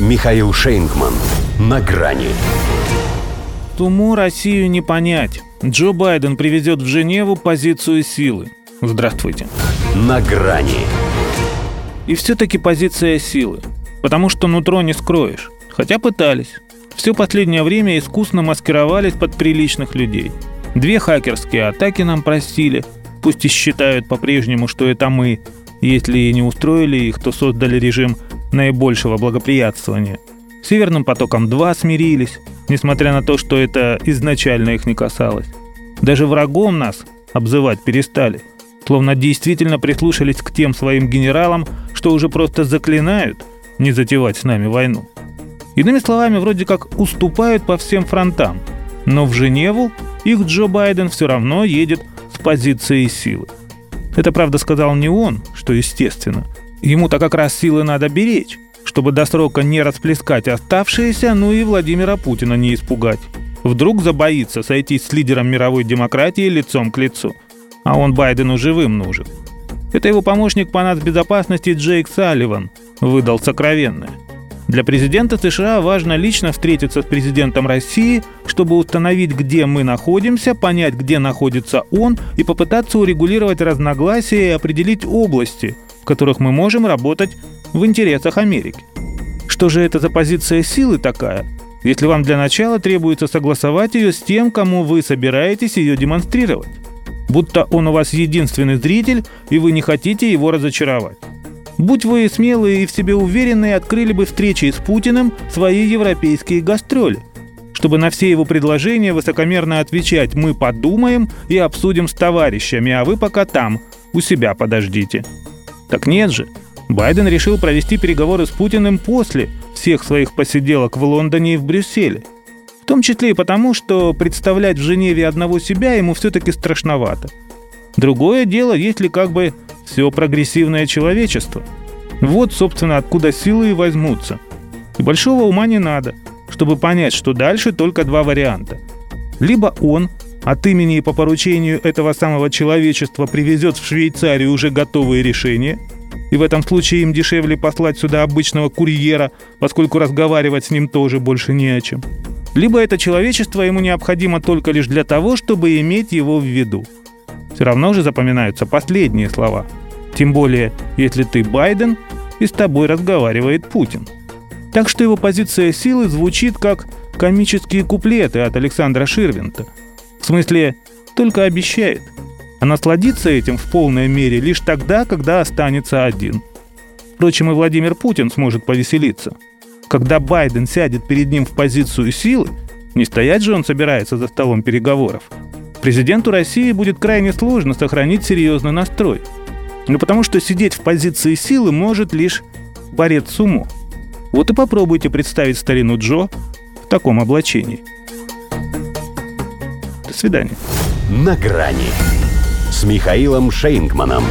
Михаил Шейнгман. На грани. Туму Россию не понять. Джо Байден привезет в Женеву позицию силы. Здравствуйте. На грани. И все-таки позиция силы. Потому что нутро не скроешь. Хотя пытались. Все последнее время искусно маскировались под приличных людей. Две хакерские атаки нам простили. Пусть и считают по-прежнему, что это мы. Если и не устроили их, то создали режим наибольшего благоприятствования. Северным потоком-2 смирились, несмотря на то, что это изначально их не касалось. Даже врагом нас обзывать перестали, словно действительно прислушались к тем своим генералам, что уже просто заклинают не затевать с нами войну. Иными словами, вроде как уступают по всем фронтам, но в Женеву их Джо Байден все равно едет с позиции силы. Это, правда, сказал не он, что естественно. Ему-то как раз силы надо беречь, чтобы до срока не расплескать оставшиеся, ну и Владимира Путина не испугать. Вдруг забоится сойтись с лидером мировой демократии лицом к лицу. А он Байдену живым нужен. Это его помощник по нацбезопасности Джейк Салливан выдал сокровенное. Для президента США важно лично встретиться с президентом России, чтобы установить, где мы находимся, понять, где находится он, и попытаться урегулировать разногласия и определить области, в которых мы можем работать в интересах Америки. Что же это за позиция силы такая, если вам для начала требуется согласовать ее с тем, кому вы собираетесь ее демонстрировать? Будто он у вас единственный зритель, и вы не хотите его разочаровать. Будь вы смелые и в себе уверенные, открыли бы встречи с Путиным свои европейские гастроли, чтобы на все его предложения высокомерно отвечать «мы подумаем и обсудим с товарищами, а вы пока там, у себя подождите». Так нет же. Байден решил провести переговоры с Путиным после всех своих посиделок в Лондоне и в Брюсселе. В том числе и потому, что представлять в Женеве одного себя ему все-таки страшновато. Другое дело, если как бы все прогрессивное человечество. Вот, собственно, откуда силы и возьмутся. И большого ума не надо, чтобы понять, что дальше только два варианта. Либо он от имени и по поручению этого самого человечества привезет в Швейцарию уже готовые решения, и в этом случае им дешевле послать сюда обычного курьера, поскольку разговаривать с ним тоже больше не о чем. Либо это человечество ему необходимо только лишь для того, чтобы иметь его в виду – все равно же запоминаются последние слова. Тем более, если ты Байден и с тобой разговаривает Путин. Так что его позиция силы звучит как комические куплеты от Александра Ширвинта. В смысле, только обещает. А насладиться этим в полной мере лишь тогда, когда останется один. Впрочем, и Владимир Путин сможет повеселиться. Когда Байден сядет перед ним в позицию силы, не стоять же он собирается за столом переговоров – Президенту России будет крайне сложно сохранить серьезный настрой. Ну потому что сидеть в позиции силы может лишь борец сумо. Вот и попробуйте представить старину Джо в таком облачении. Свидания. На грани с Михаилом Шейнгманом.